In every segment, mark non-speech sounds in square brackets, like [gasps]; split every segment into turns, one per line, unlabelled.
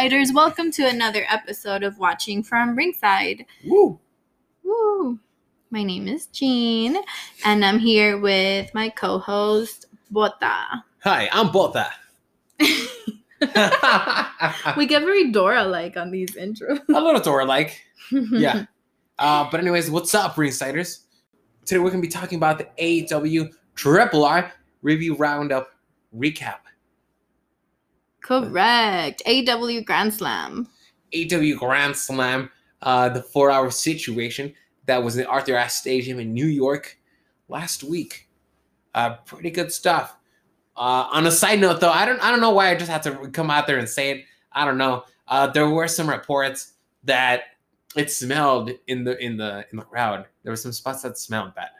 Hi, Ringsiders. Welcome to another episode of Watching from Ringside.
Woo!
Woo! My name is Gene, and I'm here with my co host, Bota.
Hi, I'm Bota.
we get very Dora like on these intros.
a little Dora like. Yeah. Uh, but anyways, what's up, Ringsiders? Today we're gonna be talking about the AEW Triple R review roundup recap.
Correct. AW Grand Slam.
AW Grand Slam, uh, the four-hour situation that was in Arthur Ashe Stadium in New York last week. Uh, pretty good stuff. Uh, on a side note, though, I don't I don't know why I just had to come out there and say it. I don't know. Uh, there were some reports that it smelled in the in the in the crowd. There were some spots that smelled bad.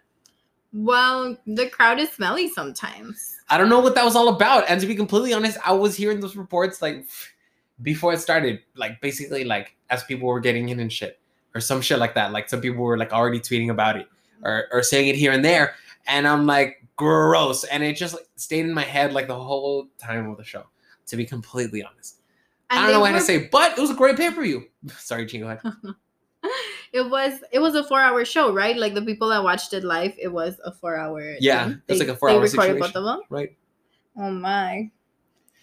Well, the crowd is smelly sometimes.
I don't know what that was all about. And to be completely honest, I was hearing those reports like [sighs] before it started, like basically like as people were getting in and shit, or some shit like that. Like some people were like already tweeting about it or or saying it here and there, and I'm like gross, and it just like, stayed in my head like the whole time of the show. To be completely honest,
And
I don't know what to say, but it was a great pay per view. [laughs] Sorry, Gene, go ahead. [laughs]
It was it was a four hour show, right? Like the people that watched it live, it was a four hour.
Yeah,
thing. They-
like a four-hour
They recorded
situation.
both of them.
Right?
Oh my!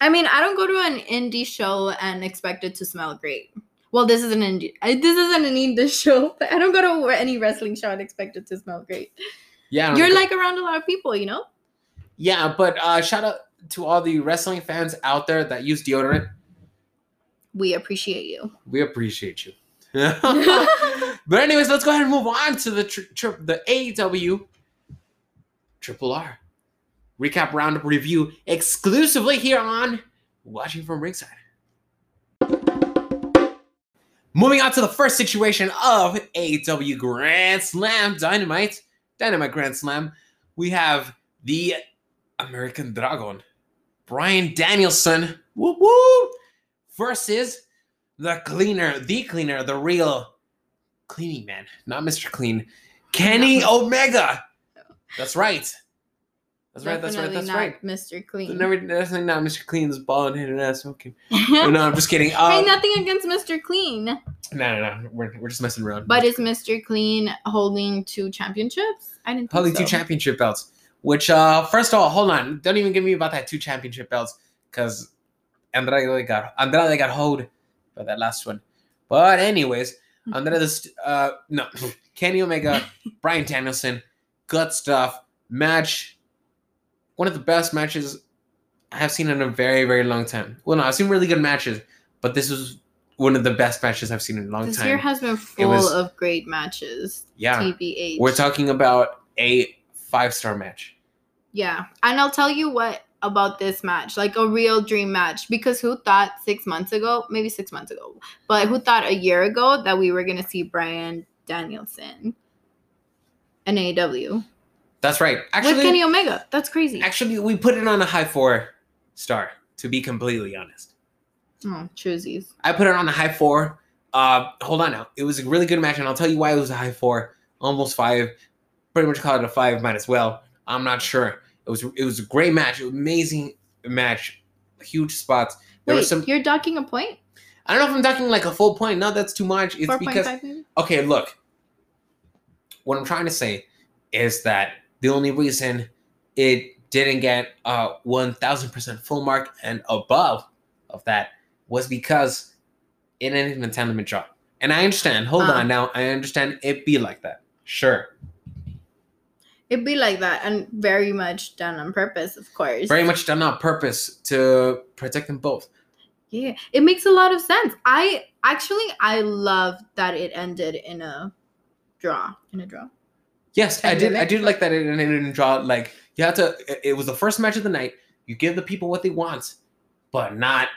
I mean, I don't go to an indie show and expect it to smell great. Well, this is an indie. I, this isn't an indie [laughs] show, but I don't go to any wrestling show and expect it to smell great.
Yeah,
You're like around a lot of people, you know.
yeah, but uh, shout out to all the wrestling fans out there that use deodorant.
We appreciate you.
We appreciate you. [laughs] but anyways, let's go ahead and move on to the tri- tri- the AEW Triple R recap roundup review exclusively here on Watching from Ringside. Moving on to the first situation of AEW Grand Slam Dynamite, Dynamite Grand Slam, we have the American Dragon, Bryan Danielson, woo woo, versus the cleaner, the cleaner, the real cleaning man, not Mr. Clean, Kenny Omega. That's right. That's right. That's right. That's
not
right.
Mr. Clean.
Never, definitely not Mr. Clean's bald headed ass. Okay. Oh, no, I'm just kidding. [laughs] Um,
hey,
no,
nothing against Mr. Clean,
no, no. No. We're, we're just messing around.
but is Mr. Clean holding two championships? I didn't
Holding
so.
two championship belts. Which, uh, first of all, hold on. Don't even give me about that two championship belts because Andrade got Andrade got hold for that last one. But anyways, Andrade, st- uh, no, [clears throat] Kenny Omega, [laughs] Bryan Danielson, good stuff. Match, one of the best matches I have seen in a very, very long time. Well, no, I've seen really good matches, but this was one of the best matches I've seen in a long
This
time.
This year has been full
was-
of great matches.
yeah,
TBH.
we're talking about a five star match.
Yeah. And I'll tell you what about this match, like a real dream match, because who thought six months ago, maybe six months ago, but who thought a year ago that we were going to see Bryan Danielson in AEW
That's right.
with
Actually,
Kenny Omega? That's crazy.
Actually, we put it on a high four star, to be completely honest.
oh, choosies.
I put it on a high four. Uh, hold on now. It was a really good match, and I'll tell you why it was a high four, almost five. Pretty much call it a five, might as well. I'm not sure. It was it was a great match, amazing match, huge spots. There
Wait,
was some.
you're docking a point?
I don't know if I'm docking like a full point. No, that's too much. It's
Four point
because
five,
okay, look. What I'm trying to say is that the only reason it didn't get a 1000% full mark and above of that was because it ended in a 10 limit draw. And I understand. Hold
Ah.
on now. I understand it be like that. Sure.
It'd be like that, and very much done on purpose, of course.
Very much done on purpose to protect them both.
Yeah, it makes a lot of sense. I actually I love that it ended in a draw. In a draw.
Yes, I did. I did like that. It it didn't draw. Like you have to. it- was the first match of the night. You give the people what they want, but not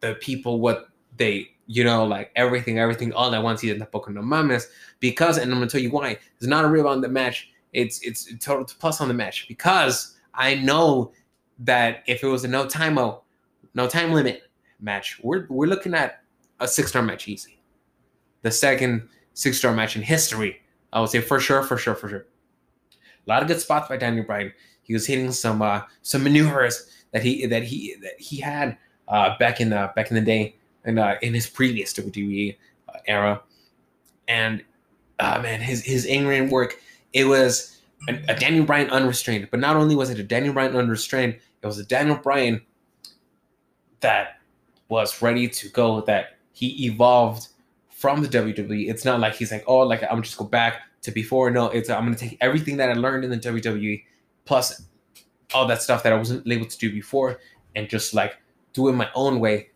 the people what they. You know, like everything, everything, all at once. Y tampoco no mames. Because, and I'm gonna tell you why. It's not a rib on the match. It's it's total plus on the match because I know that if it was a no timeout, no time limit match, we're we're looking at a six star match easy. The second six star match in history I would say for sure, for sure, for sure. A lot of good spots by Daniel Bryan. He was hitting some uh, some maneuvers that he that he that he had uh, back in the back in the day in uh, in his previous WWE era, and uh, man, his his in ring work it was a, a Daniel Bryan unrestrained. But not only was it a Daniel Bryan unrestrained, it was a Daniel Bryan that was ready to go. That he evolved from the WWE. It's not like he's like, oh, like I'm just go back to before. No, it's I'm gonna take everything that I learned in the WWE plus all that stuff that I wasn't able to do before and just like do it my own way.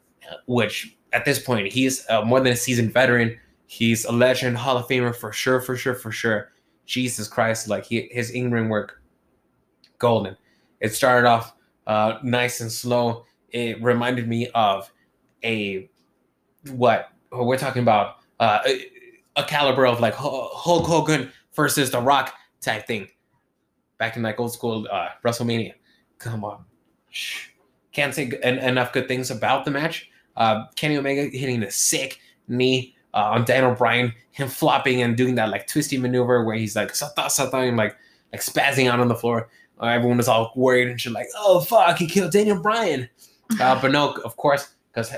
Which at this point he's uh, more than a seasoned veteran. He's a legend, Hall of Famer for sure, for sure, for sure. Jesus Christ, like he, his in ring work, golden. It started off uh, nice and slow. It reminded me of a what we're talking about uh, a, caliber of like Hulk Hogan versus The Rock type thing back in like old school uh, WrestleMania. Come on, Shh. can't say en- enough good things about the match. Uh, Kenny Omega hitting the sick knee uh, on Daniel Bryan, him flopping and doing that like twisty maneuver where he's like sata sata and like like spazzing out on the floor. Uh, everyone was all worried and shit like, oh fuck, he killed Daniel Bryan. [laughs] Uh, but no, of course, because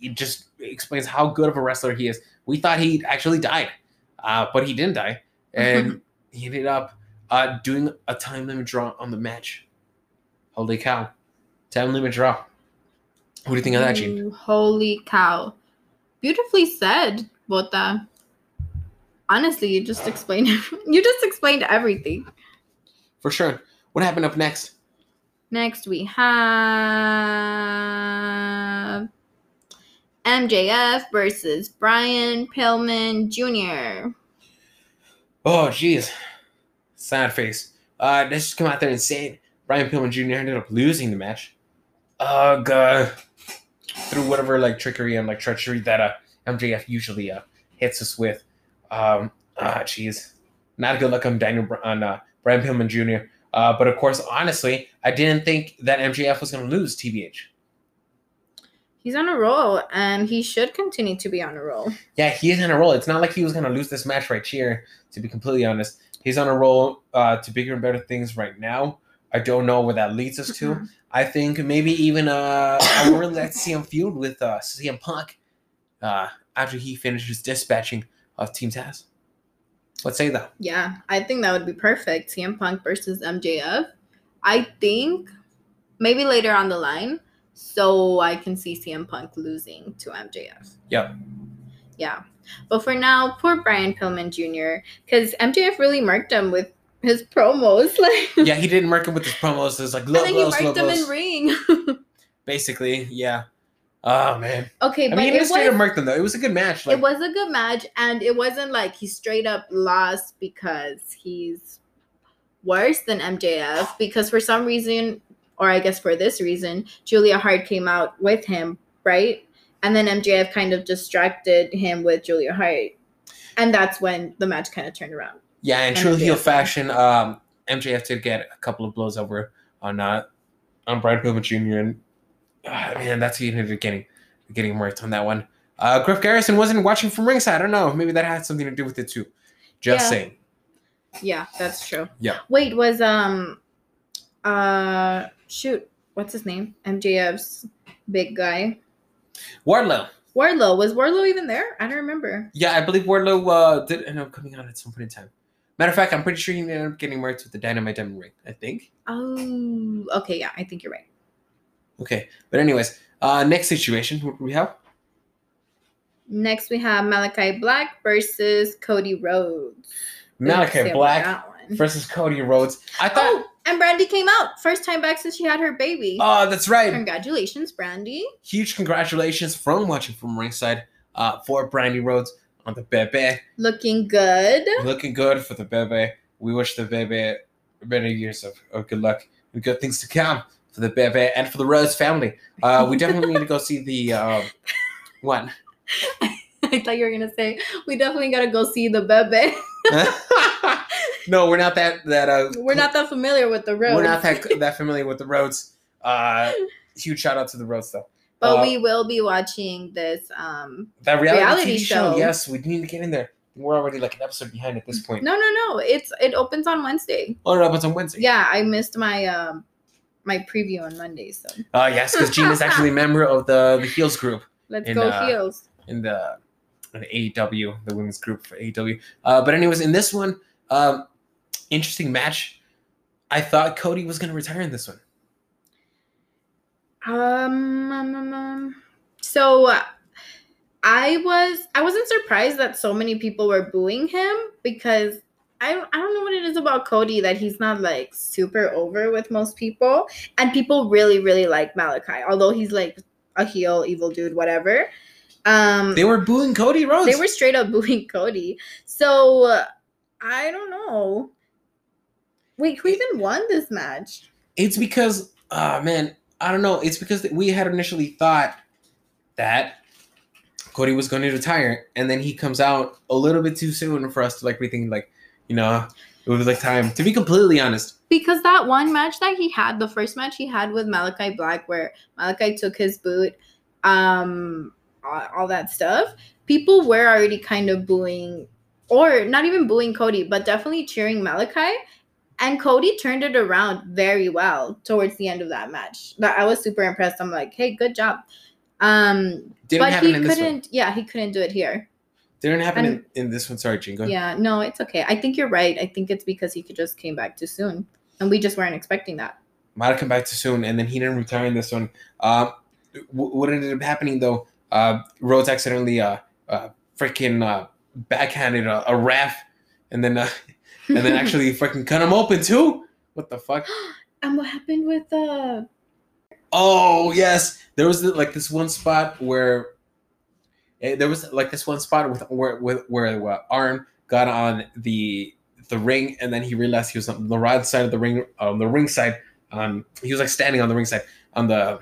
he just explains how good of a wrestler he is. We thought he actually died, uh, but he didn't die, and [laughs] he ended up uh, doing a time limit draw on the match. Holy cow! Time limit draw. What do you think of that, Gene?
Holy cow. Beautifully said, Bota. Honestly, you just explained [laughs] you just explained everything.
For sure. What happened up next?
Next we have MJF versus Brian Pillman Jr.
Oh, jeez. Sad face. Uh, let's just come out there and say it. Brian Pillman Jr. ended up losing the match. Ugh. Uh, through whatever like trickery and like treachery that uh, MJF usually uh, hits us with. Um, ah, jeez. Not a good look on Daniel on uh, Brian Pillman Jr. Uh, but of course, honestly, I didn't think that MJF was going to lose TBH.
He's on a roll, and he should continue to be on a roll.
Yeah, he is on a roll. It's not like he was going to lose this match right here, to be completely honest. He's on a roll uh, to bigger and better things right now. I don't know where that leads us to.
Mhm.
I think maybe even uh, I would really like to see him feud with uh, CM Punk uh, after he finishes dispatching of Team Taz. Let's say that.
Yeah, I think that would be perfect. CM Punk versus MJF. I think maybe later on the line, so I can see CM Punk losing to MJF.
Yep.
Yeah. But for now, poor Brian Pillman Jr. Because MJF really marked him with his promos. [laughs] Like
Yeah, he didn't work it with his promos. It's like
and
low
then he murked him in ring. [laughs]
Basically, yeah. Oh man.
okay,
I
but
mean, he
it was,
straight up murk them though. It was a good match. Like,
it was a good match, and it wasn't like he straight up lost because he's worse than MJF. Because for some reason, or I guess for this reason, Julia Hart came out with him, right? And then MJF kind of distracted him with Julia Hart, and that's when the match kind of turned around.
Yeah, in
And
true heel fashion, um, MJF did get a couple of blows over on uh, on Brian Pillman Jr. and uh, man, that's he ended up getting getting worked on that one. Uh, Griff Garrison wasn't watching from ringside. I don't know. Maybe that had something to do with it too. Just
Yeah.
saying.
Yeah, that's true.
Yeah.
Wait, was um, uh, shoot, what's his name? MJF's big guy.
Wardlow.
Wardlow was Wardlow even there? I don't remember.
Yeah, I believe Wardlow uh, did end up coming out at some point in time. Matter of fact, I'm pretty sure he ended up getting worked with the Dynamite Diamond Ring. I think.
Oh, okay, yeah, I think you're right.
Okay, but anyways, uh, next situation. What do we have?
Next, we have Malachi Black versus Cody Rhodes.
Malachi Black versus Cody Rhodes. I thought.
Oh, and Brandi came out first time back since she had her baby.
Oh, that's right.
Congratulations, Brandi.
huge congratulations from watching from ringside uh, for Brandi Rhodes on the Bebe.
Looking good.
Looking good for the Bebe. We wish the Bebe many years of, of good luck and good things to come for the Bebe and for the Rose family. Uh, we definitely need to go see the uh, what? [laughs]
I thought you were gonna say we definitely gotta go see the bebe. [laughs]
no, we're not that that. Uh, [laughs]
We're not that familiar with the road.
We're not that that familiar with the Rhodes. Uh, huge shout out to the Rhodes though.
But
uh,
we will be watching this. Um,
That reality,
Reality
show.
show.
Yes, we need to get in there. We're already like an episode behind at this point.
no, no, no. It's it opens on Wednesday.
Oh it opens on Wednesday.
Yeah, I missed my um my preview on Monday. So
Uh, yes, because Gene is actually a [laughs] member of the the Heels group.
Let's
in,
go
uh,
heels.
in the in the AEW, the women's group for AEW. Uh, but anyways, in this one, um, interesting match. I thought Cody was gonna retire in this one.
Um, um, um, um, so I was I wasn't surprised that so many people were booing him because I don't, I don't know what it is about Cody that he's not like super over with most people and people really really like Malachi although he's like a heel evil dude whatever. Um
They were booing Cody Rhodes.
they were straight up [laughs] booing Cody. So uh, I don't know. Wait, who even won this match?
It's because, uh man, I don't know. It's because we had initially thought that Cody was going to retire, and then he comes out a little bit too soon for us to like rethink. Like, you know, it was like time. To be completely honest,
because that one match that he had, the first match he had with Malachi Black, where Malachi took his boot, um, all, all that stuff, people were already kind of booing, or not even booing Cody, but definitely cheering Malachi. And Cody turned it around very well towards the end of that match. That I was super impressed. I'm like, hey, good job. Um,
didn't
but
happen
he
in this one.
couldn't. Yeah, he couldn't do it here.
Didn't happen in, in this one. Sorry, Jingo.
Yeah, no, it's okay. I think you're right. I think it's because he could just came back too soon, and we just weren't expecting that.
might have come back too soon, and then he didn't retire in this one. W- what ended up happening though? Uh, Rhodes accidentally uh, uh freaking uh, backhanded a, a ref, and then uh, and then actually [laughs] fucking cut him open too. What the fuck? [gasps]
and what happened with uh
Oh yes, there was like this one spot where eh, there was like this one spot with where with where Arn got on the the ring, and then he realized he was on the right side of the ring, on the ring side. Um, he was like standing on the ring side on the,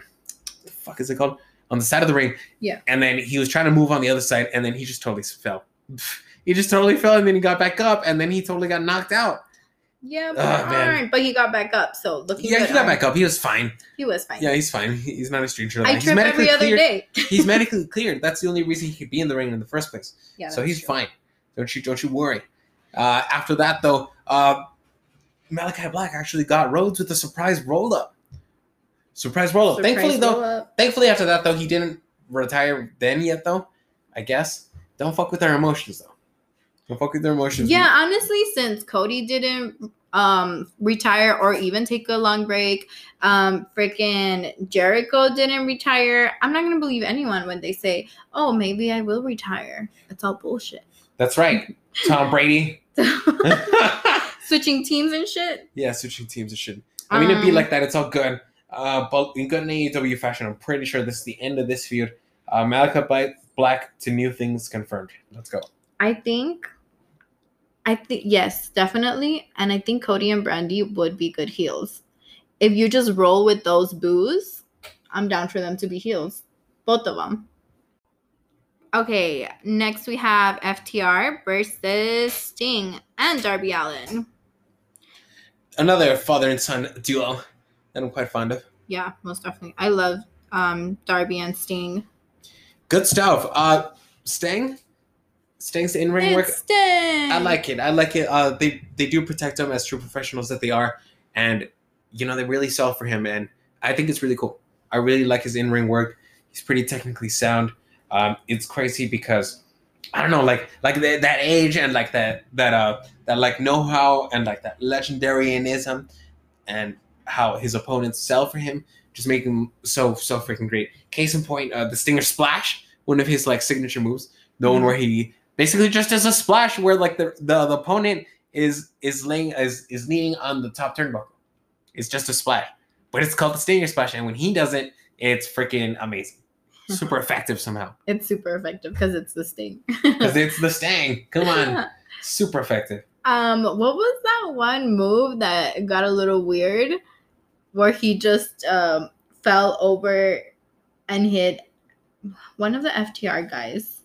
the fuck is it called? On the side of the ring.
Yeah.
And then he was trying to move on the other side, and then he just totally fell. [laughs] He just totally fell, and then he got back up, and then he totally got knocked out.
yeah, but. Arn, but he got back up. So looking
Yeah, he got back up. He was fine.
He was fine.
Yeah, he's fine. He's not a stranger.
I.
He's
trip
medically
every other
cleared.
day. [laughs]
he's [laughs] medically cleared. That's the only reason he could be in the ring in the first place.
yeah,
so he's
true.
fine. Don't you don't you worry. Uh, after that though, uh, Malachi Black actually got Rhodes with a surprise roll up. Surprise roll up. Thankfully though,
roll-up.
thankfully after that though, he didn't retire then yet though. I guess. Don't fuck with our emotions though. Don't fuck with their emotions.
Yeah, honestly, since Cody didn't um retire or even take a long break, um freaking Jericho didn't retire. I'm not gonna believe anyone when they say, "Oh, maybe I will retire." It's all bullshit.
That's right. Tom Brady. [laughs] [laughs]
Switching teams and shit.
yeah, switching teams and shit. I mean, it'd be
Um,
like that. It's all good. Uh, but in good AEW fashion, I'm pretty sure this is the end of this feud. Uh, Malachi Black- Black to new things confirmed. Let's go.
I think I think yes, definitely. And I think Cody and Brandi would be good heels. If you just roll with those boos, I'm down for them to be heels. Both of them. Okay, next we have FTR versus Sting and Darby Allin.
Another father and son duo that I'm quite fond of.
Yeah, most definitely. I love um Darby and Sting.
Good stuff. Uh, Sting, Sting's in ring work. I like it. I like it. Uh, they they do protect him as true professionals that they are, and you know they really sell for him, and I think it's really cool. I really like his in ring work. He's pretty technically sound. Um, it's crazy because I don't know, like like that, that age and like that that uh that like know how and like that legendarianism and how his opponents sell for him just make him so so freaking great. Case in point, uh, the Stinger Splash, one of his like signature moves, the one
Mhm.
where he basically just as a splash where like the the, the opponent is is laying is is leaning on the top turnbuckle. It's just a splash, but it's called the Stinger Splash, and when he does it, it's freaking amazing, [laughs] super effective somehow
It's super effective because it's the Sting. [laughs]
because it's the sting. Come on, [laughs] super effective.
Um, what was that one move that got a little weird where he just um fell over and hit one of the FTR guys?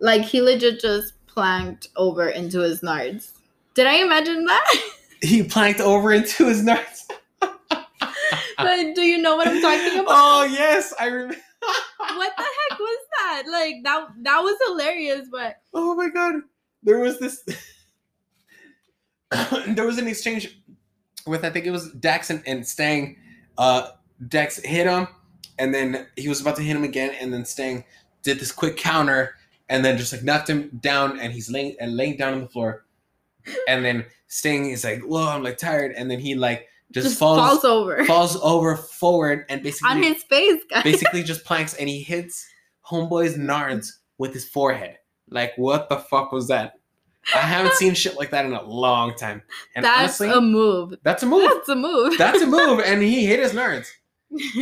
Like he legit just planked over into his nards. Did I imagine that? [laughs]
He planked over into his nards. [laughs]
like, do you know what I'm talking about?
Oh yes, I remember. [laughs]
What the heck was that? Like that that was hilarious, but
Oh my god. There was this [coughs] there was an exchange with I think it was Dax and, and Stang. Uh Dex hit him and then he was about to hit him again, and then Sting did this quick counter, and then just like knocked him down, and he's laying and laying down on the floor, and then Sting is like, "Whoa, I'm like tired," and then he like just,
Just
falls
falls over
falls over forward and basically
on his face, guys.
basically just planks and he hits homeboy's nards with his forehead. Like what the fuck was that? I haven't seen shit like that in a long time. And
That's
honestly,
a move.
that's a move.
That's a move.
That's a move, and he hit his [laughs] nards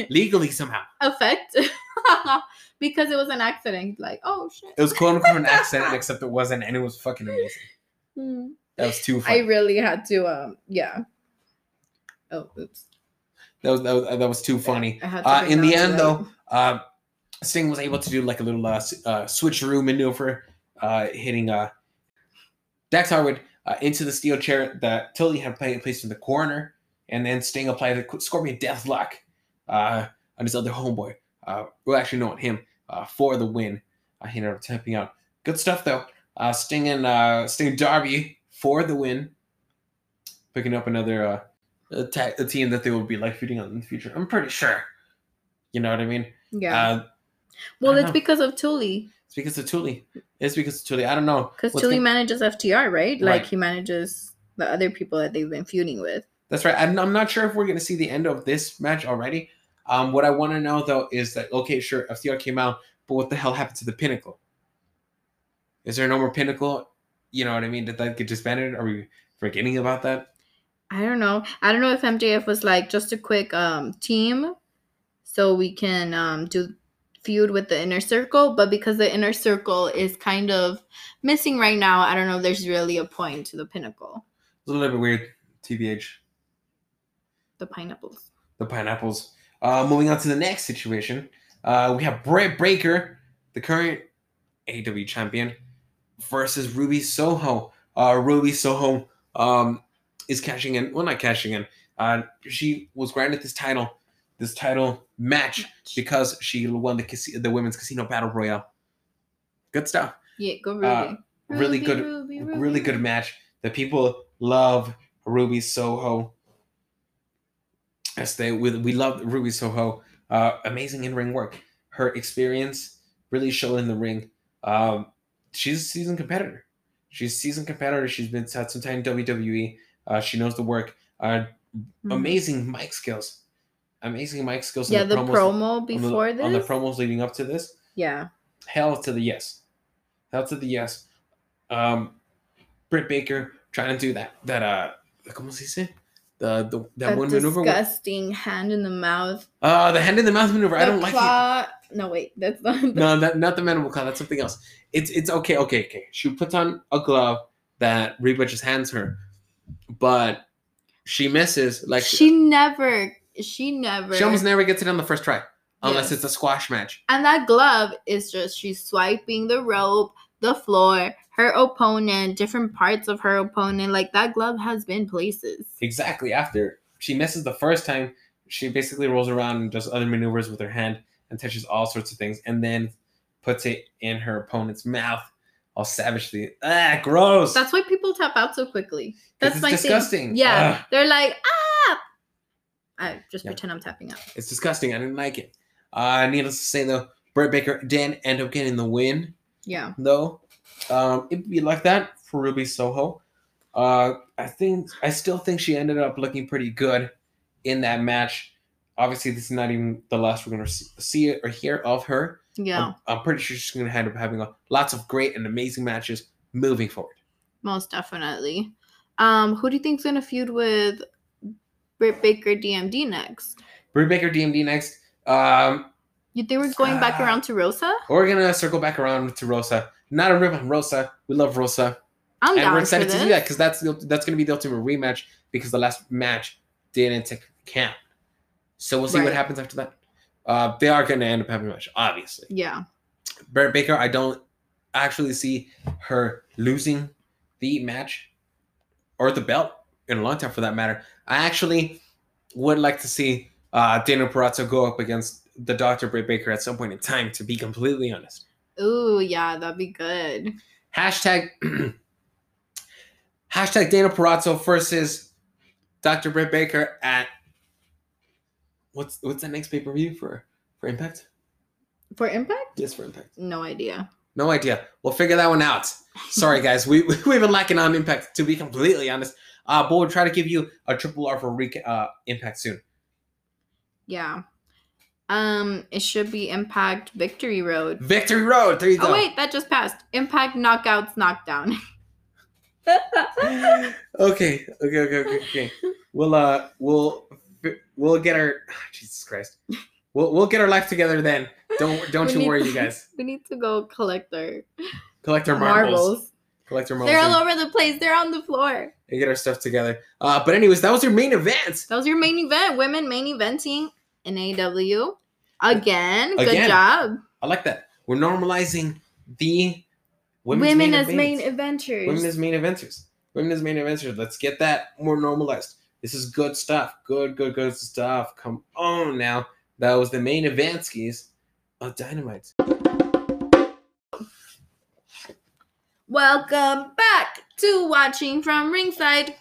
legally somehow.
Effect. [laughs] because it was an accident. Like, oh shit.
It was quote unquote an accident, [laughs] except it wasn't, and it was fucking amazing.
Hmm.
That was too funny.
I really had to um yeah. Oh oops.
that was that was, that was too funny.
I had to
Uh, in the end,
light.
though, uh, Sting was able to do like a little uh, uh, switcheroo maneuver, uh, hitting uh, Dax Harwood uh, into the steel chair that Tully had placed in the corner, and then Sting applied the Scorpion Deathlock uh, on his other homeboy. Uh, well, actually, no, on him uh, for the win. Uh, he ended up tapping out. Good stuff though. Uh, Sting and uh, Sting Darby for the win, picking up another uh, a, ta- a team that they will be like feuding on in the future. I'm pretty sure. You know what I mean?
Yeah.
Uh,
well, it's
know.
because of Tully.
it's because of Tully. It's because of Tully. I don't know.
Because Tully
gonna-
manages FTR, right? Like he manages the other people that they've been feuding with.
That's right. I'm, I'm not sure if we're going to see the end of this match already. Um, what I want to know though is that okay, sure, FTR came out, but what the hell happened to the Pinnacle? Is there no more Pinnacle? You know what I mean? Did that get disbanded? Are we forgetting about that?
I don't know. I don't know if MJF was like just a quick um team so we can um do feud with the inner circle, but because the inner circle is kind of missing right now, I don't know if there's really a point to the pinnacle.
It's a little bit weird. TBH.
The pineapples.
the pineapples. Uh, moving on to the next situation, uh, we have Britt Breaker, the current AEW champion, versus Ruby Soho. Uh, Ruby Soho um, is cashing in. Well, not cashing in. Uh, she was granted this title, this title match because she won the the women's casino battle royale. Good stuff.
Yeah, go Ruby.
Uh, really
Ruby,
good-
Ruby, Ruby.
Really good match. The people love Ruby Soho. Yes, they we, we love Ruby Soho. Uh, amazing in ring work. Her experience really showed in the ring. Um, she's a seasoned competitor. She's a seasoned competitor. She's been had some time in WWE. Uh, she knows the work. Uh,
Mhm.
amazing mic skills. Amazing mic skills.
Yeah, the
promos-
promo
on the-
before this.
on the promos leading up to this.
yeah.
Hell to the yes. Hell to the yes. Um, Britt Baker trying to do that. That uh, ¿cómo se dice? The the that
a
one maneuver.
disgusting hand in the mouth.
Uh, the hand in the mouth maneuver. I don't like it.
claw- No, wait, that's not. The- [laughs]
No, that not the mandible claw. That's something else. It's it's okay, okay, okay. She puts on a glove that Reba just hands her, but she misses. Like
she never. She never.
she almost never gets it on the first try, unless
Yes.
it's a squash match.
And that glove is just she's swiping the rope, the floor, her opponent, different parts of her opponent. Like that glove has been places.
Exactly after she misses the first time, she basically rolls around and does other maneuvers with her hand and touches all sorts of things, and then puts it in her opponent's mouth, all savagely. Ah, gross.
That's why people tap out so quickly. That's
it's
my
disgusting.
thing. Yeah,
Ugh.
they're like ah. I just
Yeah.
pretend I'm tapping out.
It's disgusting. I didn't like it. Uh, needless to say, though, Britt Baker did end up getting the win,
Yeah.
though. Um, it'd be like that for Ruby Soho. Uh, I think I still think she ended up looking pretty good in that match. Obviously, this is not even the last we're gonna see- or hear of her.
Yeah.
I'm, I'm pretty sure she's gonna end up having a, lots of great and amazing matches moving forward.
Most definitely. Um, who do you think's gonna feud with Britt Baker DMD next?
Britt Baker DMD next. Um,
You think we're going back
Ah.
around to Rosa?
we're gonna circle back around to Rosa. Not a rip on Rosa. We love Rosa.
I'm
and we're excited to do that because that's that's going to be the ultimate rematch because the last match didn't take count. So we'll see what happens after that. Uh, they are going to end up having a match, obviously.
Yeah.
Britt Baker, I don't actually see her losing the match or the belt in a long time, for that matter. I actually would like to see uh, Daniel Purrazzo go up against the Doctor Britt Baker at some point in time. To be completely honest.
Ooh, yeah, that'd be good.
Hashtag [clears throat] hashtag Deonna Purrazzo versus Dr. Britt Baker at what's what's that next pay per view for for Impact.
For Impact?
Yes, for Impact.
No idea.
No idea. We'll figure that one out. [laughs] Sorry, guys. We [laughs] we've been lacking on Impact to be completely honest. Uh, but we'll try to give you a triple R for reca- uh, Impact soon.
Yeah. Um, it should be Impact Victory Road.
Victory Road. There you go.
Oh wait, that just passed. Impact Knockouts Knockdown. [laughs] [laughs]
okay, okay, okay, okay, okay. We'll uh, we'll we'll get our [sighs] Jesus Christ. We'll we'll get our life together then. Don't don't you worry,
to-
you guys. [laughs]
we need to go collect our
Collect our marbles.
marbles.
Collect our marbles.
They're all over the place. They're on the floor.
and get our stuff together. Uh, but anyways, that was your main event.
That was your main event. Women main eventing in AW. Again, good
Again.
job.
I like that. We're normalizing the women's
Women
main
as main
events.
adventures.
Women as main eventers. Women as main eventers. Let's get that more normalized. This is good stuff. Good, good, good stuff. Come on now. That was the main event skis of Dynamite.
Welcome back to watching from ringside.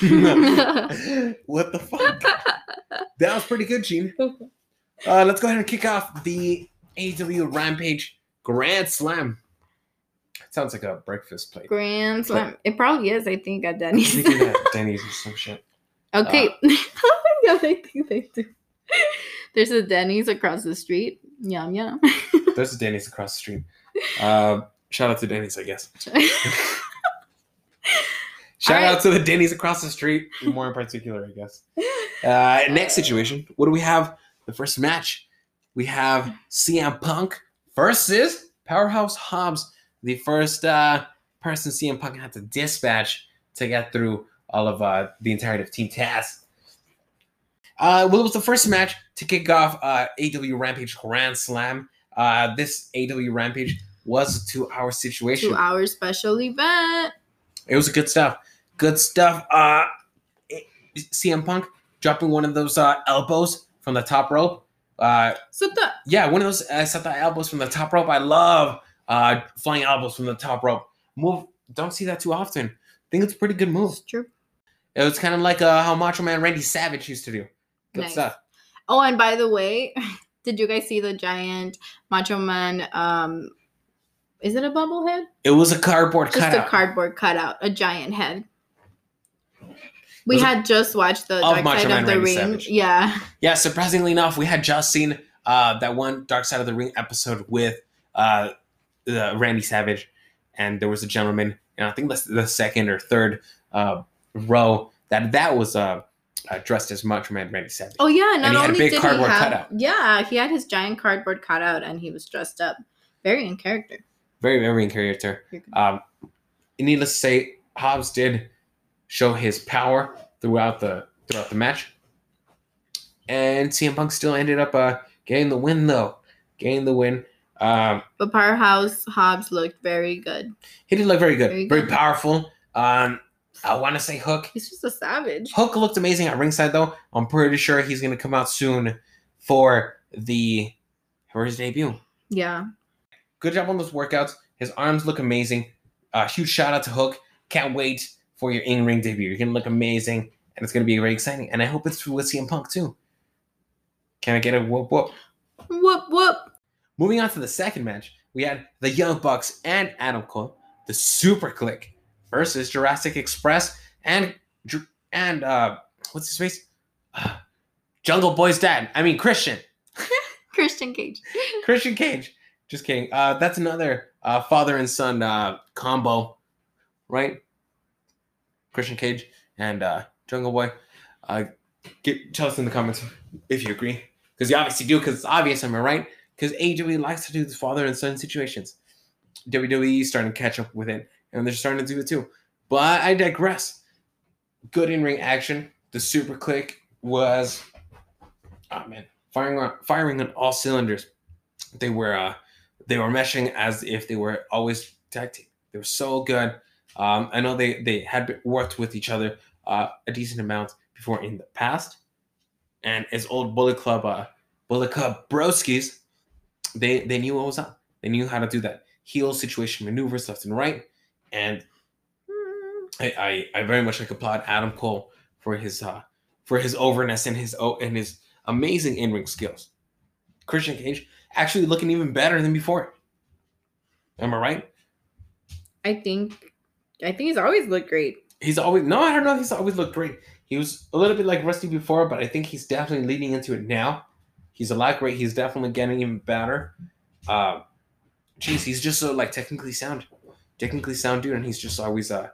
[laughs]
what the fuck? That was pretty good, Gene. Uh, let's go ahead and kick off the AW Rampage Grand Slam. It Sounds like a breakfast plate.
Grand Slam. It probably is, I think, at
I
Denny's.
think it had Denny's or some shit.
Okay.
Uh, [laughs]
yeah, I think they do. There's a Denny's across the street. Yum yum.
There's a Denny's across the street. Uh, shout out to Denny's, I guess. [laughs] Shout
All right.
out to the Denny's across the street, [laughs] more in particular, I guess. [laughs] Uh, next situation. What do we have? The first match. We have CM Punk versus Powerhouse Hobbs, the first uh, person CM Punk had to dispatch to get through all of uh, the entirety of Team Taz. Uh, well, it was the first match to kick off uh, AW Rampage Grand Slam. Uh, this AW Rampage was a two-hour situation.
Two hour special event.
It was good stuff. Good stuff. Uh, CM Punk dropping one of those uh, elbows from the top rope. Uh,
So the
yeah, one of those uh, Sata elbows from the top rope. I love uh, flying elbows from the top rope. Move. Don't see that too often. think it's a pretty good move.
it's true.
It was kind of like uh, how Macho Man Randy Savage used to do. Good
Nice.
stuff.
Oh, and by the way, [laughs] did you guys see the giant Macho Man? Um, is it a bubblehead?
It was a cardboard
Just
cutout
a cardboard cutout, a giant head. We had just watched the Dark Side of the Ring.
Savage.
Yeah,
Yeah, surprisingly enough, we had just seen uh, that one Dark Side of the Ring episode with uh, uh, Randy Savage, and there was a gentleman, and I think that's the second or third uh, row that that was uh, uh, dressed as Macho Man Randy Savage.
Oh yeah, not
And he had a
only
big
did
cardboard
he have,
cutout.
yeah, he had his giant cardboard cutout and he was dressed up, very in character.
Very, very in character. Um, needless to say, Hobbs did show his power throughout the throughout the match, and CM Punk still ended up uh, getting the win, though, getting the win. Um,
But Powerhouse Hobbs looked very good.
He did look very good,
Very
very,
good.
powerful. Um, I want to say Hook.
He's just a savage.
Hook looked amazing at ringside, though. I'm pretty sure he's going to come out soon for the for his debut.
Yeah,
Good job on those workouts. His arms look amazing. Uh, huge shout out to Hook. Can't wait for your in ring debut. You're going to look amazing, and it's going to be very exciting. And I hope it's with CM Punk too. Can I get a whoop whoop?
whoop whoop.
Moving on to the second match, we had the Young Bucks and Adam Cole, the Super Kliq, versus Jurassic Express and and uh, what's his face? Uh, [sighs] Jungle Boy's dad. I mean Christian. [laughs]
Christian Cage. [laughs]
Christian Cage. Just kidding. Uh, that's another uh, father and son uh, combo, right? Christian Cage and uh, Jungle Boy. Uh, get tell us in the comments if you agree, because you obviously do. Because it's obvious, I'm right? Because AEW likes to do this father and son situations. WWE is starting to catch up with it, and they're starting to do it too. But I digress. Good in ring action. The Super Kliq was, oh man, firing on firing on all cylinders. They were uh, they were meshing as if they were always tag team. They were so good. Um, I know they they had worked with each other uh, a decent amount before in the past, and as old Bullet Club uh, Bullet Club broskies, they they knew what was up. They knew how to do that heel situation maneuvers left and right, and I, I, I very much like applaud Adam Cole for his uh for his overness and his oh and his amazing in ring skills. Christian Cage actually looking even better than before. Am I right?
I think I think he's always looked great.
He's always no, I don't know. He's always looked great. He was a little bit like rusty before, but I think he's definitely leading into it now. He's a lot great. He's definitely getting even better. Uh, geez, he's just so like technically sound, technically sound dude, and he's just always uh,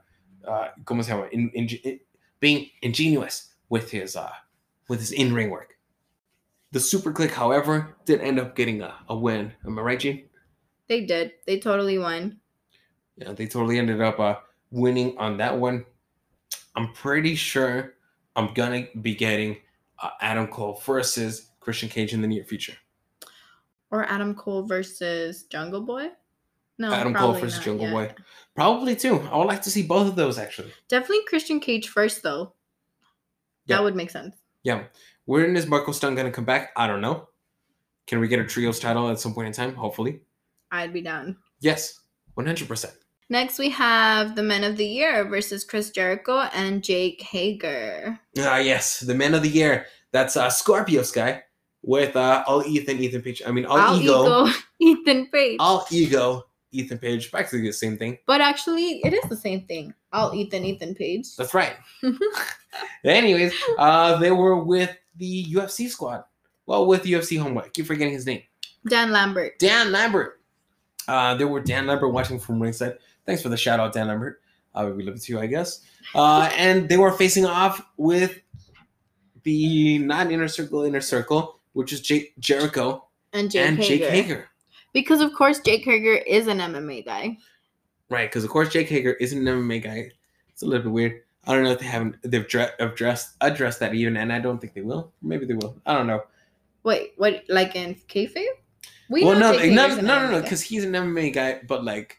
uh, como se llama, in, in, in, being ingenious with his uh, with his in ring work. The Super Kliq, however, did end up getting a, a win. Am I right, Gene?
They did. They totally won.
Yeah, they totally ended up uh, winning on that one. I'm pretty sure I'm gonna be getting uh, Adam Cole versus Christian Cage in the near future.
Or Adam Cole versus Jungle Boy. No,
Adam Cole versus Jungle
yet.
Boy. Probably too. I would like to see both of those actually.
Definitely Christian Cage first, though.
Yeah.
That would make sense.
Yeah. When is Marko Stunt gonna come back? I don't know. Can we get a trios title at some point in time? Hopefully.
I'd be down.
Yes. 100%.
Next, we have the Men of the Year versus Chris Jericho and Jake Hager.
Ah, yes. The Men of the year. That's uh, Scorpio Sky with uh, all Ethan, Ethan Page. I mean, all,
All
ego,
ego, [laughs] Ethan Page.
All ego, Ethan Page. Practically the same thing.
but actually, it is the same thing. All Ethan, Ethan Page.
That's right. [laughs] Anyways, uh, they were with the UFC squad. Well, with UFC homeboy. I keep forgetting his name.
Dan Lambert.
Dan Lambert. Uh, there were Dan Lambert watching from ringside. Thanks for the shout out, Dan Lambert. Uh, we love it too, I guess. Uh, and they were facing off with the non inner circle inner circle, which is Jake Jericho
And Jake
and
Hager.
Jake Hager.
Because, of course, Jake Hager is an MMA guy.
Right, because of course Jake Hager isn't an MMA guy. It's a little bit weird. I don't know if they haven't they've dre- addressed addressed that even, and I don't think they will. Maybe they will. I don't know.
Wait, what? Like in kayfabe? We
well, no, no,
Hager's
no,
an
no, no, because he's an MMA guy, but like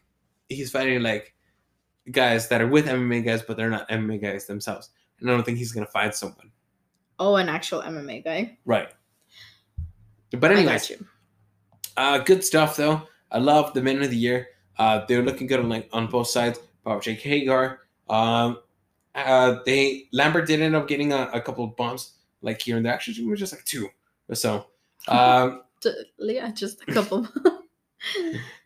he's fighting like guys that are with MMA guys, but they're not MMA guys themselves. And I don't think he's gonna find someone.
Oh, an actual MMA guy.
Right. But anyways, uh, good stuff though. I love the men of the year. Uh, they're looking good on like on both sides. Bob Jake Hager. Um, uh, they Lambert did end up getting a, a couple of bumps like here and there. Actually, it was just like two or so. [laughs] Um,
Yeah, just a couple.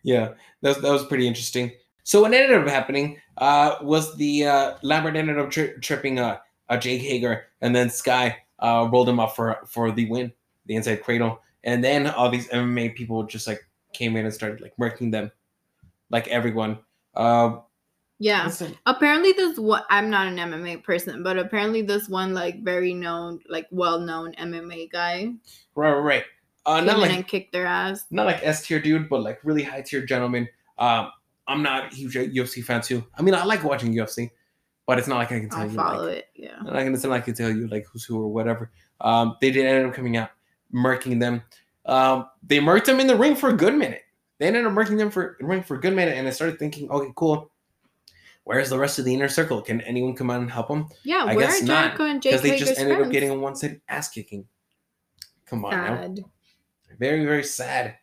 Yeah, that was, that was pretty interesting. So what ended up happening uh, was the uh, Lambert ended up tri- tripping uh, uh, Jake Hager, and then Sky uh, rolled him up for for the win, the inside cradle, and then all these MMA people just like came in and started like murking them, like everyone. Uh,
yeah. Apparently, this one. I'm not an MMA person, but apparently, this one like very known, like well known MMA guy
Right, right, right. Uh, not like
and kicked their ass.
not like S tier dude, but like really high tier gentleman. Um, I'm not a huge UFC fan too. I mean, I like watching UFC, but it's not like I can tell
I'll
you.
follow
like,
it. Yeah.
Can, it's not like I can tell you like who's who or whatever. Um, they did end up coming out, murking them. Um, they murked them in the ring for a good minute. They ended up murking them for ring for a good minute, and I started thinking, okay, cool. Where's the rest of the inner circle? Can anyone come out and help them?
Yeah.
I
where
guess
are
not,
Jericho and Jake
Because they just ended
friends?
up getting a one-sided ass kicking. Come on now. Very very sad.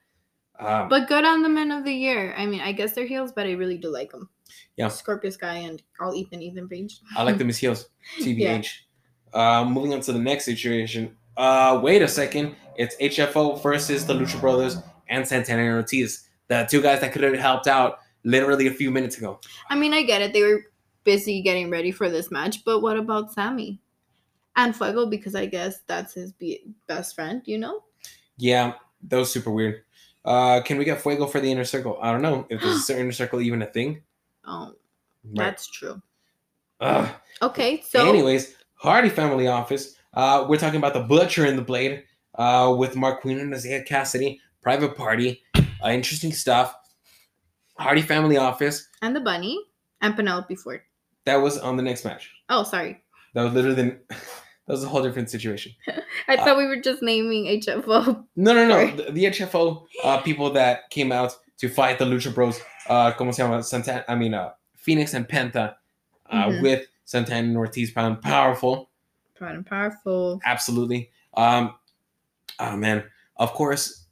Um,
But good on the men of the year. I mean, I guess they're heels, but I really do like them.
Yeah.
Scorpio Sky and all Ethan Ethan Page.
I like the Miss Heels, [laughs] TBH. Uh, moving on to the next situation. Uh, wait a second. It's HFO versus the Lucha Brothers and Santana and Ortiz, the two guys that could have helped out literally a few minutes ago.
I mean, I get it. They were busy getting ready for this match, but what about Sammy and Fuego? Because I guess that's his be- best friend. You know?
Yeah, that was super weird. Uh, can we get Fuego for the inner circle? I don't know if this is [gasps] inner circle even a thing.
Oh,
Right.
that's true.
Ugh.
Okay, so
Anyways, Hardy Family Office. Uh, we're talking about the Butcher and the Blade. Uh, with Marq Quen and Isiah Kassidy. Private Party. Uh, interesting stuff. Hardy Family Office.
and the bunny and Penelope Ford.
That was on the next match.
Oh, sorry.
That was literally the, [laughs] that was a whole different situation. [laughs]
I
Uh,
thought we were just naming HFO.
No, no, no. The, the HFO uh, people that came out to fight the Lucha Bros. Uh, como se llama? Santana. I mean, uh, Phoenix and Penta uh,
Mhm.
with Santana and Ortiz pound powerful.
Proud and powerful.
Absolutely. Um, oh man. Of course,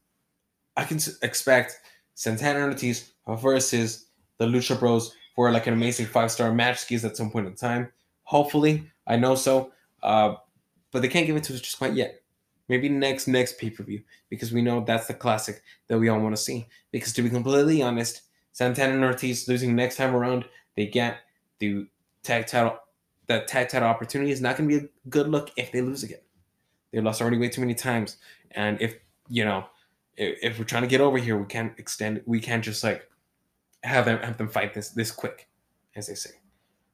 I can expect Santana and Ortiz versus the Lucha Bros for like an amazing five star match skis at some point in time. Hopefully, I know so. Uh, but they can't give it to us just quite yet. maybe next next pay per view because we know that's the classic that we all want to see. Because to be completely honest, Santana and Ortiz losing next time around, they get the tag title. That tag title opportunity is not going to be a good look if they lose again. They lost already way too many times, and if you know, if, if we're trying to get over here, we can't extend. We can't just like have them have them fight this this quick, as they say.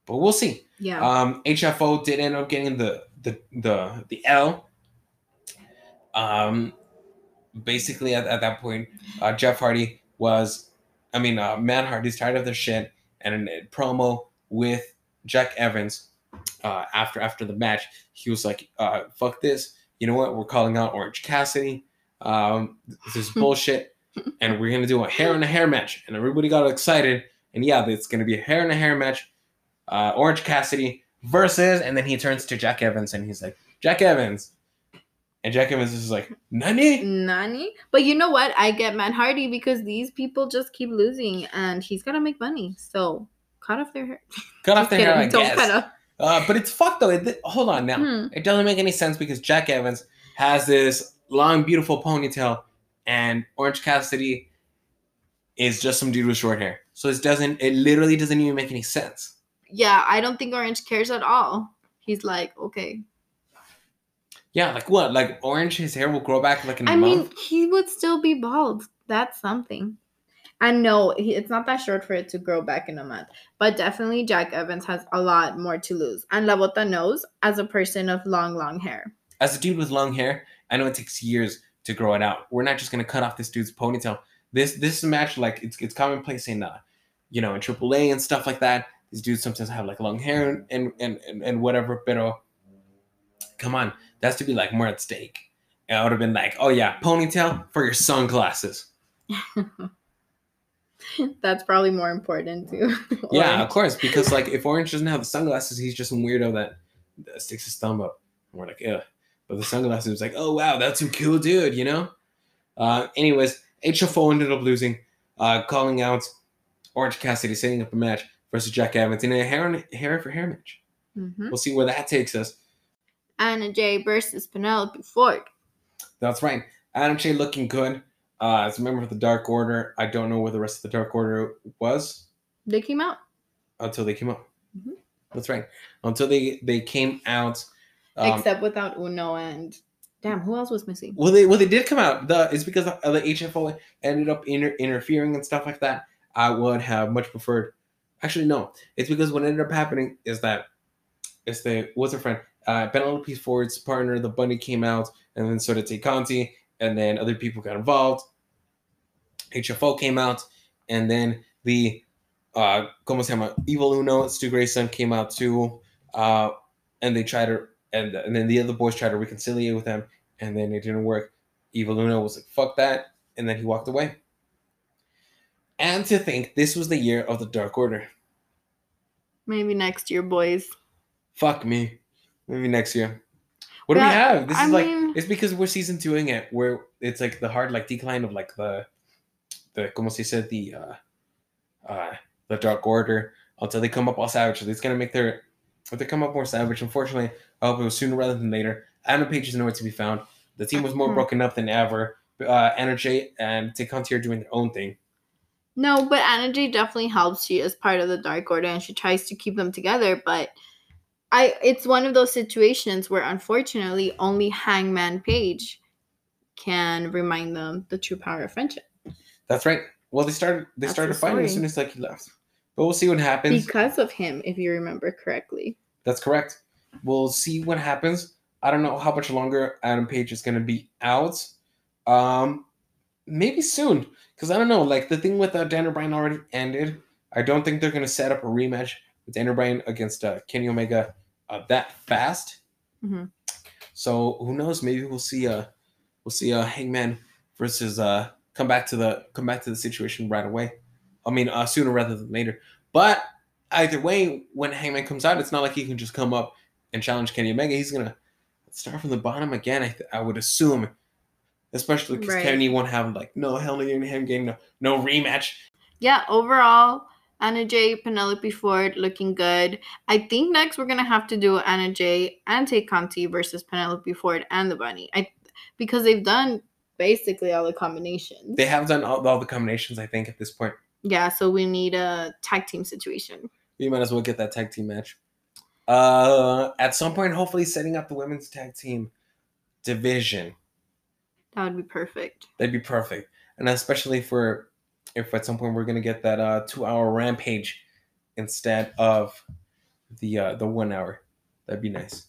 But we'll see.
Yeah.
Um, HFO did end up getting the the the the L. Um, basically at, at that point, uh, Jeff Hardy was, I mean, uh, Matt Hardy's tired of their shit, and a promo with Jack Evans uh, after after the match, he was like, uh, "Fuck this! You know what? We're calling out Orange Cassidy. Um, this is [laughs] bullshit, and we're gonna do a hair and a hair match." And everybody got excited, and yeah, it's gonna be a hair and a hair match. Uh, Orange Cassidy versus, and then he turns to Jack Evans and he's like, "Jack Evans." And Jack Evans is like, Nani?
Nani? But you know what? I get Matt Hardy because these people just keep losing and he's got to make money. So cut off their hair.
Cut off their hair, I.
Don't
guess.
cut off.
Uh, but it's fucked though. It, hold on now.
Hmm.
It doesn't make any sense because Jack Evans has this long, beautiful ponytail, and Orange Cassidy is just some dude with short hair. So it doesn't. It literally doesn't even make any sense.
Yeah, I don't think Orange cares at all. He's like, okay.
Yeah, like what? Like Orange, his hair will grow back like in a
I
month.
I mean, he would still be bald. That's something. And no, he, it's not that short for it to grow back in a month. But definitely, Jack Evans has a lot more to lose. And La Bota knows as a person of long, long hair.
As a dude with long hair, I know it takes years to grow it out. We're not just gonna cut off this dude's ponytail. This this match, like it's it's commonplace in uh, you know, in AAA and stuff like that. These dudes sometimes have like long hair and and and, and whatever. Pero come on, that's to be like more at stake. And I would have been like, oh yeah, ponytail for your sunglasses. [laughs]
That's probably more important too. [laughs]
Yeah, of course, because like if Orange doesn't have the sunglasses, he's just some weirdo that, that sticks his thumb up. And we're like, yeah. But the sunglasses was like, oh wow, that's a cool dude, you know? Uh anyways, HFO ended up losing, uh, calling out Orange Cassidy, setting up a match versus Jack Evans in a hair and hair for hair match.
Mhm.
We'll see where that takes us.
Anna Jay versus Penelope Ford.
That's right. Anna Jay looking good. Uh, as a member of the Dark Order, I don't know where the rest of the Dark Order was.
They came out.
until they came out.
Mhm.
That's right. Until they they came out. Um,
except without Uno and damn, who else was missing?
well, they well they did come out. The it's because of the HFO ended up inter- interfering and stuff like that. I would have much preferred. Actually, no. It's because what ended up happening is that it's the what's her friend uh, Penelope Ford's partner, the Bunny, came out, and then so did Tay Conti, and then other people got involved. HFO came out, and then the uh, ¿cómo se llama? Evil Uno, Stu Grayson came out too, uh, and they tried to, and and then the other boys tried to reconcile with them, and then it didn't work. Evil Uno was like, "Fuck that," and then he walked away. And to think this was the year of the Dark Order.
Maybe next year, boys.
Fuck me. Maybe next year. What do we have? This
I
is like it's because we're season twoing it, where it's like the hard like decline of like the the como se said the uh uh the Dark Order until they come up all savage. So it's gonna make their if they come up more savage. Unfortunately, I hope it was sooner rather than later. Adam Page is nowhere to be found. The team was more
Mhm.
broken up than ever. Uh, Anna Jay and Tay Conti are doing their own thing.
No, but Jay definitely helps. She is part of the Dark Order and she tries to keep them together. But I, it's one of those situations where unfortunately only Hangman Page can remind them the true power of friendship
That's right. Well, they started they
That's
started fighting as soon as like he left. But we'll see what happens.
because of him, if you remember correctly.
That's correct. We'll see what happens. I don't know how much longer Adam Page is going to be out. Um, maybe soon, because I don't know. Like the thing with uh, Daniel Bryan already ended. I don't think they're going to set up a rematch with Daniel Bryan against uh, Kenny Omega uh, that fast.
Mhm.
So who knows? Maybe we'll see. Uh, we'll see. Uh, Hangman versus uh, come back to the come back to the situation right away. I mean, uh, sooner rather than later. But either way, when Hangman comes out, it's not like he can just come up and challenge Kenny Omega. He's gonna start from the bottom again. I, th- I would assume, especially because
Right.
Kenny won't have like no hell in him getting no, no rematch.
Yeah, overall, Anna Jay, Penelope Ford looking good. I think next we're gonna have to do Anna Jay and Tay Conti versus Penelope Ford and the Bunny. I because they've done basically all the combinations.
They have done all, all the combinations, I think, at this point.
yeah, so we need a tag team situation.
We might as well get that tag team match. Uh, at some point, hopefully, setting up the women's tag team division.
That would be perfect.
That'd be perfect, and especially for if at some point we're gonna get that uh two-hour rampage instead of the uh the one hour. That'd be nice.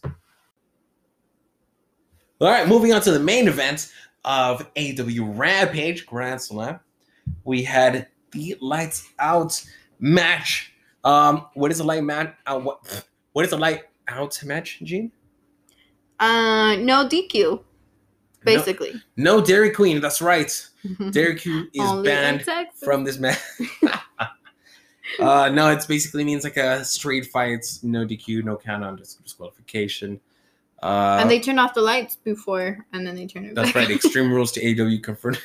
All right, moving on to the main event of AEW Rampage Grand Slam. We had the lights out match. Um, what is a light match? Uh, what what is a light out match, Gene?
Uh, no DQ, basically.
No Dairy Queen. That's right. [laughs] Dairy Queen is banned from this match. [laughs] [laughs] uh, no, it basically means like a straight fight, no DQ, no count on disqualification. Uh,
and they turn off the lights before, and then they turn it
that's
back.
right. Extreme Rules to AEW confirmed.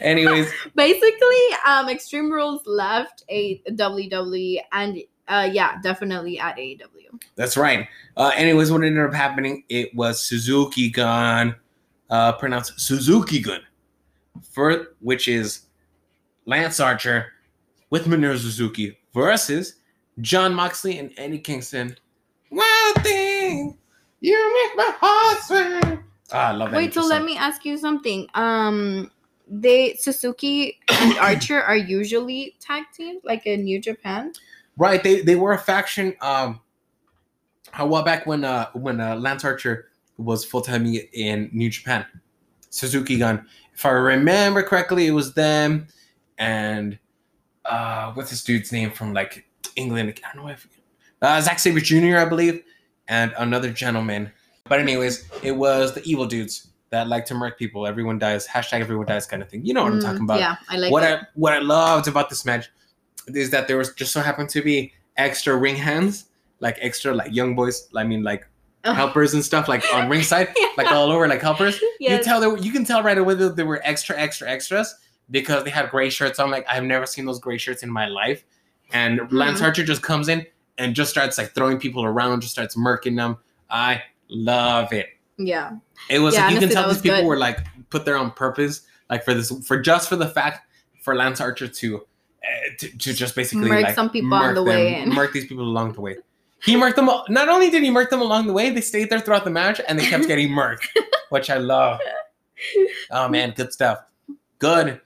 Anyways,
Basically, um, Extreme Rules left a WWE, and uh, yeah, definitely at AEW.
that's right. Uh, anyways, what ended up happening? It was Suzuki Gun, uh, pronounced Suzuki Gun, for which is Lance Archer with Minoru Suzuki versus John Moxley and Eddie Kingston. Wild thing, you make my heart swing. Ah, I love that.
Wait, so let me ask you something. Um, they Suzuki and [coughs] Archer are usually tag teams, like in New Japan.
Right, they they were a faction. Um, a while back when uh when uh, Lance Archer was full time in New Japan, Suzuki Gun. If I remember correctly, it was them and uh what's this dude's name from like England? I don't know if uh, Zack Sabre Jr. I believe, and another gentleman. But anyways, it was the evil dudes that like to murk people. Everyone dies. Hashtag everyone dies kind of thing. You know what I'm
Mm,
talking about
Yeah, I like
what
it.
I what I loved about this match is that there was just so happened to be extra ring hands, like extra like young boys. I mean like
Ugh.
helpers and stuff, like on ringside, [laughs] like all over, like helpers. You tell there, you can tell right away that there were extra, extra, extras because they had gray shirts on. Like I've never seen those gray shirts in my life. And Lance
Hmm.
Archer just comes in and just starts like throwing people around, just starts murking them. I love it.
yeah.
It was
Yeah,
like you can tell these people
good.
were like put there on purpose, like for this, for just for the fact for Lance Archer to uh, to, to just basically
Murk
like,
some people on the way in.
murk [laughs] these people along the way. He murked them. all- Not only did he murk them along the way, they stayed there throughout the match and they kept getting murked, [laughs] which I love. Oh man, good stuff. Good,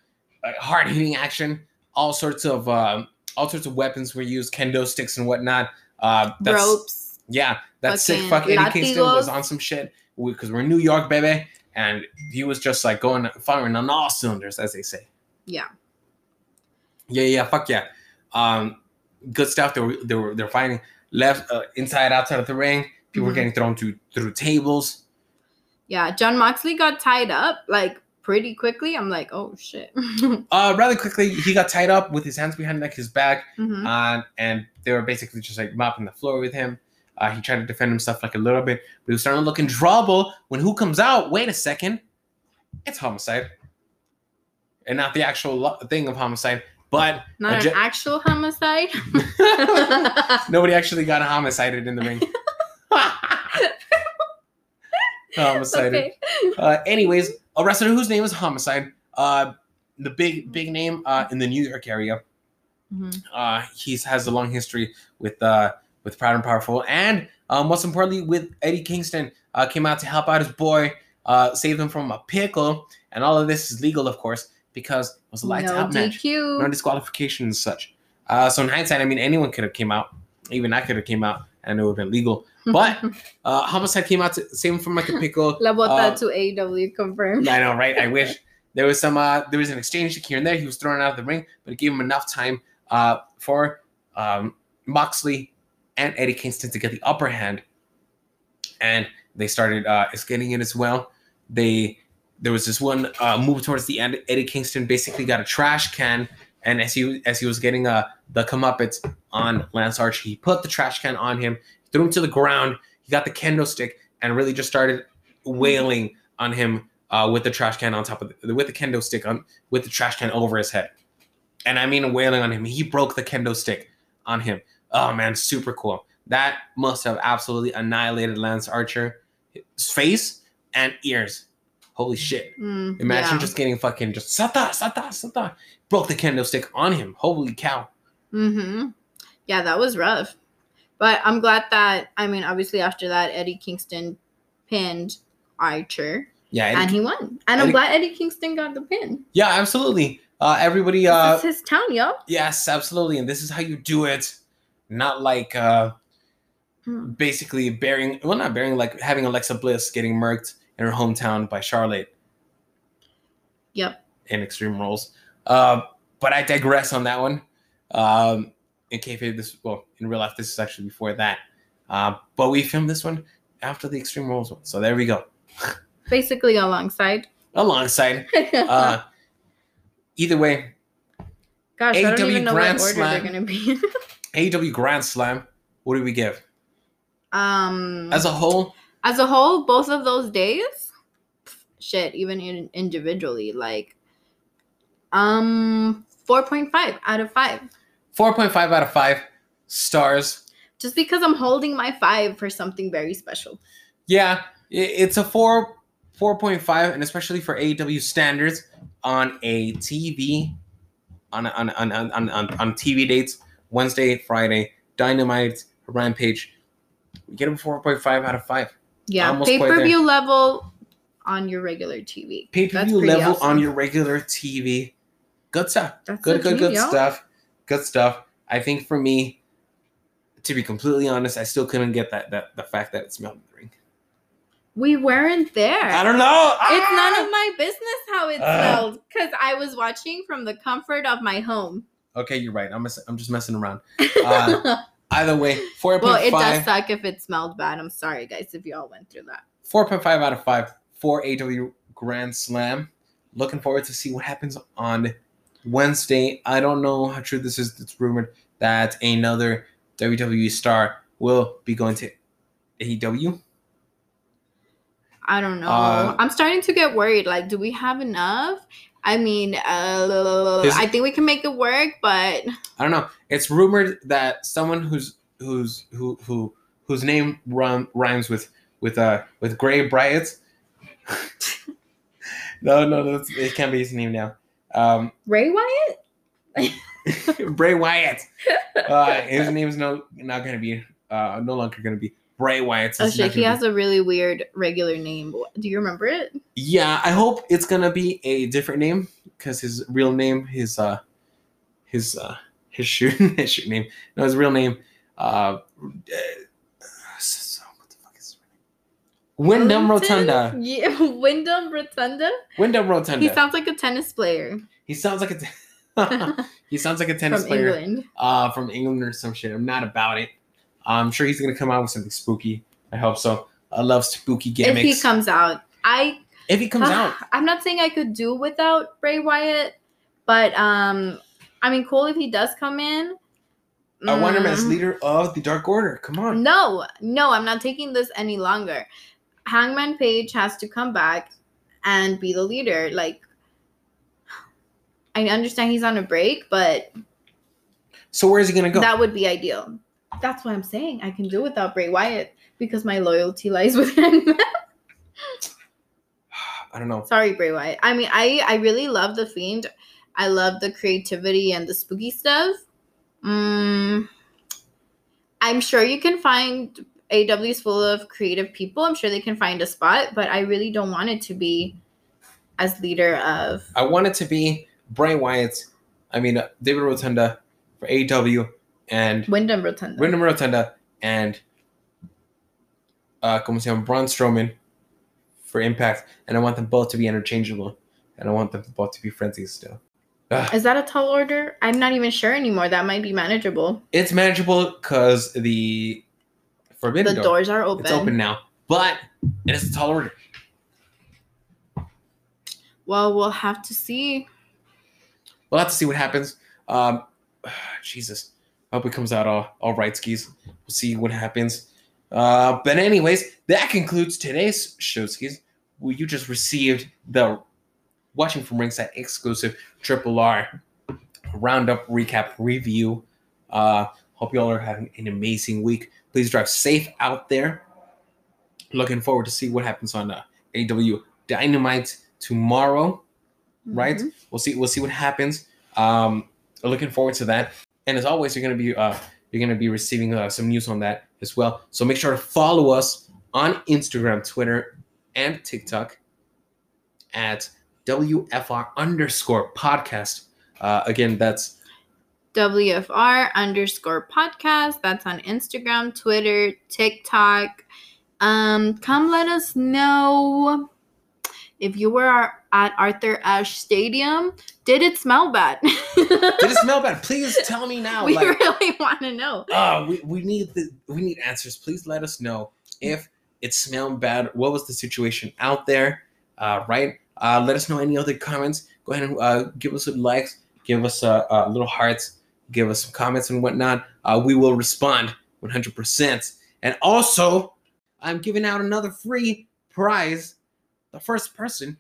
uh, hard hitting action. All sorts of um, all sorts of weapons were used, kendo sticks and whatnot. Uh, that's,
Ropes.
yeah, that sick fuck Eddie Kingston was on some shit because we're in New York, baby, and he was just like going firing on all cylinders, as they say.
Yeah.
Yeah, yeah, fuck yeah. Um, good stuff. They were they were they're fighting left, uh, inside, outside of the ring. People were
Mhm.
getting thrown through through tables.
Yeah. John Moxley got tied up like pretty quickly. I'm like, oh shit. [laughs]
Uh, rather quickly, he got tied up with his hands behind like his back,
Mhm.
uh, and they were basically just like mopping the floor with him. Uh, he tried to defend himself like a little bit, but he was starting to look in trouble. When who comes out? Wait a second, it's homicide, and not the actual lo- thing of homicide, but
Not an actual homicide. [laughs]
Nobody actually got homicided in the ring. [laughs] homicided.
okay.
Uh, anyways, a wrestler whose name is Homicide. Uh, the big big name uh, in the New York area.
Mhm.
Uh, he has a long history with uh, with Proud and Powerful, and uh, most importantly, with Eddie Kingston. Uh, came out to help out his boy, uh, save him from a pickle, and all of this is legal, of course, because it was a lights
no
out match no disqualification and such. Uh, so in hindsight, I mean, anyone could have came out. Even I could have came out, and it would have been legal. [laughs] But uh, homicide came out to him from like a pickle. [laughs]
La bota
uh,
to AEW confirmed.
I know, right? I [laughs] wish there was some. Uh, there was an exchange here and there. He was thrown out of the ring, but it gave him enough time uh, for um, Moxley and Eddie Kingston to get the upper hand, and they started uh, getting it as well. They there was this one uh, move towards the end. Eddie Kingston basically got a trash can, and as he as he was getting uh, the comeuppance on Lance Archer, he put the trash can on him, threw him to the ground. He got the kendo stick and really just started wailing on him uh, with the trash can on top of the, with the kendo stick on with the trash can over his head. And I mean wailing on him. He broke the kendo stick on him. Oh man, super cool. That must have absolutely annihilated Lance Archer. His face and ears. Holy shit.
Mm,
Imagine
yeah.
just getting fucking just sata, sata, sata. Broke the candlestick on him. Holy cow.
Mm-hmm. Yeah, that was rough. But I'm glad that I mean, obviously after that, Eddie Kingston pinned Archer
Yeah, Eddie-
and he won. And I'm glad Eddie Kingston got the pin.
yeah, absolutely. Uh, everybody, uh,
this is his town, yo.
yes, absolutely. And this is how you do it. Not like uh,
Hmm.
basically bearing, well, not bearing, like having Alexa Bliss getting murked in her hometown by Charlotte
Yep.
in Extreme Rules. Uh, but I digress on that one. Um, in kayfabe, this well, in real life, this is actually before that. Uh, but we filmed this one after the Extreme Rules one, so there we go. [laughs]
Basically alongside.
Alongside, uh, [laughs] either way,
Gosh, I don't even know
Grand
what order
Slam.
they're gonna be.
AEW [laughs] Grand Slam. What do we give
um
as a whole?
As a whole, both of those days, shit, even in, individually, like um 4.5 out of 5.
Four point five out of five stars.
Just because I'm holding my 5 for something very special.
Yeah, it's a four four point five, and especially for AEW standards on a TV on on on on, on, on TV dates Wednesday, Friday, Dynamite, Rampage. We get a four point five out of five.
Yeah, pay-per-view level on your regular TV.
Pay per view level
awesome.
on your regular TV. Good stuff.
That's
good, good, good stuff. Good stuff. I think for me, to be completely honest, I still couldn't get that that the fact that it smelled in the ring.
We weren't there.
I don't know.
It's
Ah!
none of my business how it
Ah.
smelled because I was watching from the comfort of my home.
Okay, you're right. I'm I'm just messing around. [laughs] Uh, Either way, four
well,
point
it does suck if it smelled bad. I'm sorry, guys, if y'all went through that.
Four point five out of five for AEW Grand Slam. Looking forward to see what happens on Wednesday. I don't know how true this is. It's rumored that another WWE star will be going to AEW.
I don't know.
Uh,
I'm starting to get worried. Like, do we have enough? I mean, uh,
Is-
I think we can make it work, but
I don't know. It's rumored that someone who's who's who who whose name rhyme, rhymes with with uh with Gray Bryant. [laughs] no, no, no, it can't be his name now. Um,
Ray Wyatt? [laughs]
Bray Wyatt. [laughs] Uh, his name's no not gonna be uh no longer gonna be Bray Wyatt.
Oh he has a really weird regular name. Do you remember it?
yeah, I hope it's gonna be a different name because his real name, his uh, his uh, his shoot [laughs] his shoot name, no, his real name, uh, uh, so- what the fuck is his name? Wyndham Rotunda.
Yeah, [laughs] Wyndham Rotunda.
Wyndham Rotunda.
He sounds like a tennis player
he sounds like a. T- [laughs] he sounds like a tennis
from
player.
England.
uh, from England or some shit. I'm not about it. I'm sure he's gonna come out with something spooky. I hope so. I love spooky gimmicks.
If he comes out, I
If he comes [sighs] out,
I'm not saying I could do without Bray Wyatt, but um, I mean, cool if he does come in.
I want him as
Mm,
leader of the Dark Order. Come on.
No, no, I'm not taking this any longer. Hangman Page has to come back and be the leader. Like, I understand he's on a break, but
So where is he gonna go?
that would be ideal. That's what I'm saying. I can do without Bray Wyatt because my loyalty lies [laughs] with him. [sighs]
I don't know.
Sorry, Bray Wyatt. I mean, I I really love the Fiend. I love the creativity and the spooky stuff. Mm, I'm sure you can find AEW's full of creative people. I'm sure they can find a spot, but I really don't want it to be as leader of.
I want it to be Bray Wyatt. I mean uh, David Rotunda for AEW and
Wyndham Rotunda.
Wyndham Rotunda and uh, como se llama Braun Strowman for Impact, and I want them both to be interchangeable, and I want them both to be friendlies still. Ugh.
Is that a tall order? I'm not even sure anymore. That might be manageable.
It's manageable because the Forbidden
The
Door
doors are open.
It's open now, but it is a tall order.
Well, we'll have to see.
We'll have to see what happens. Um, [sighs] Jesus, hope it comes out all all right, skis. We'll see what happens. Uh, but anyways, that concludes today's show, skis. Well, you just received the watching from ringside exclusive Triple R roundup recap review. Uh, hope y'all are having an amazing week. Please drive safe out there. Looking forward to see what happens on uh, AEW Dynamite tomorrow. Right?
Mhm.
We'll see. We'll see what happens. Um, looking forward to that. And as always, you're gonna be uh, you're gonna be receiving uh, some news on that as well. So make sure to follow us on Instagram, Twitter, and TikTok at WFR underscore podcast. Uh, again, that's
WFR underscore podcast. That's on Instagram, Twitter, TikTok. Um, come let us know if you were at Arthur Ashe Stadium. Did it smell bad? [laughs]
did it smell bad? Please tell me now.
we
like,
really want to know.
uh, we, we need the we need answers. Please let us know if it smelled bad. What was the situation out there? Uh, right. Uh, let us know any other comments. Go ahead and uh, give us some likes. Give us uh, uh, little hearts. Give us some comments and whatnot. Uh, we will respond 100%. And also, I'm giving out another free prize. The first person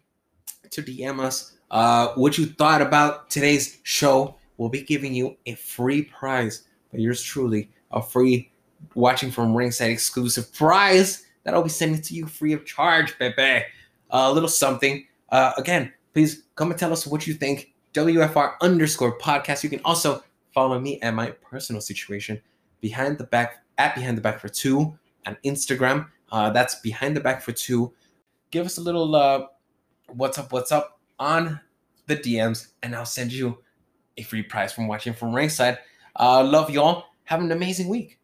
to DM us uh, what you thought about today's show will be giving you a free prize. But yours truly, a free watching from ringside exclusive prize that I'll be sending to you free of charge, baby. a little something. Uh, again, please come and tell us what you think. WFR underscore podcast. You can also follow me and my personal situation behind the back at behind the back for two on Instagram. Uh, that's behind the back for two. Give us a little uh, what's up, what's up on the DMs, and I'll send you a free prize from watching from ringside. Uh, love y'all. Have an amazing week.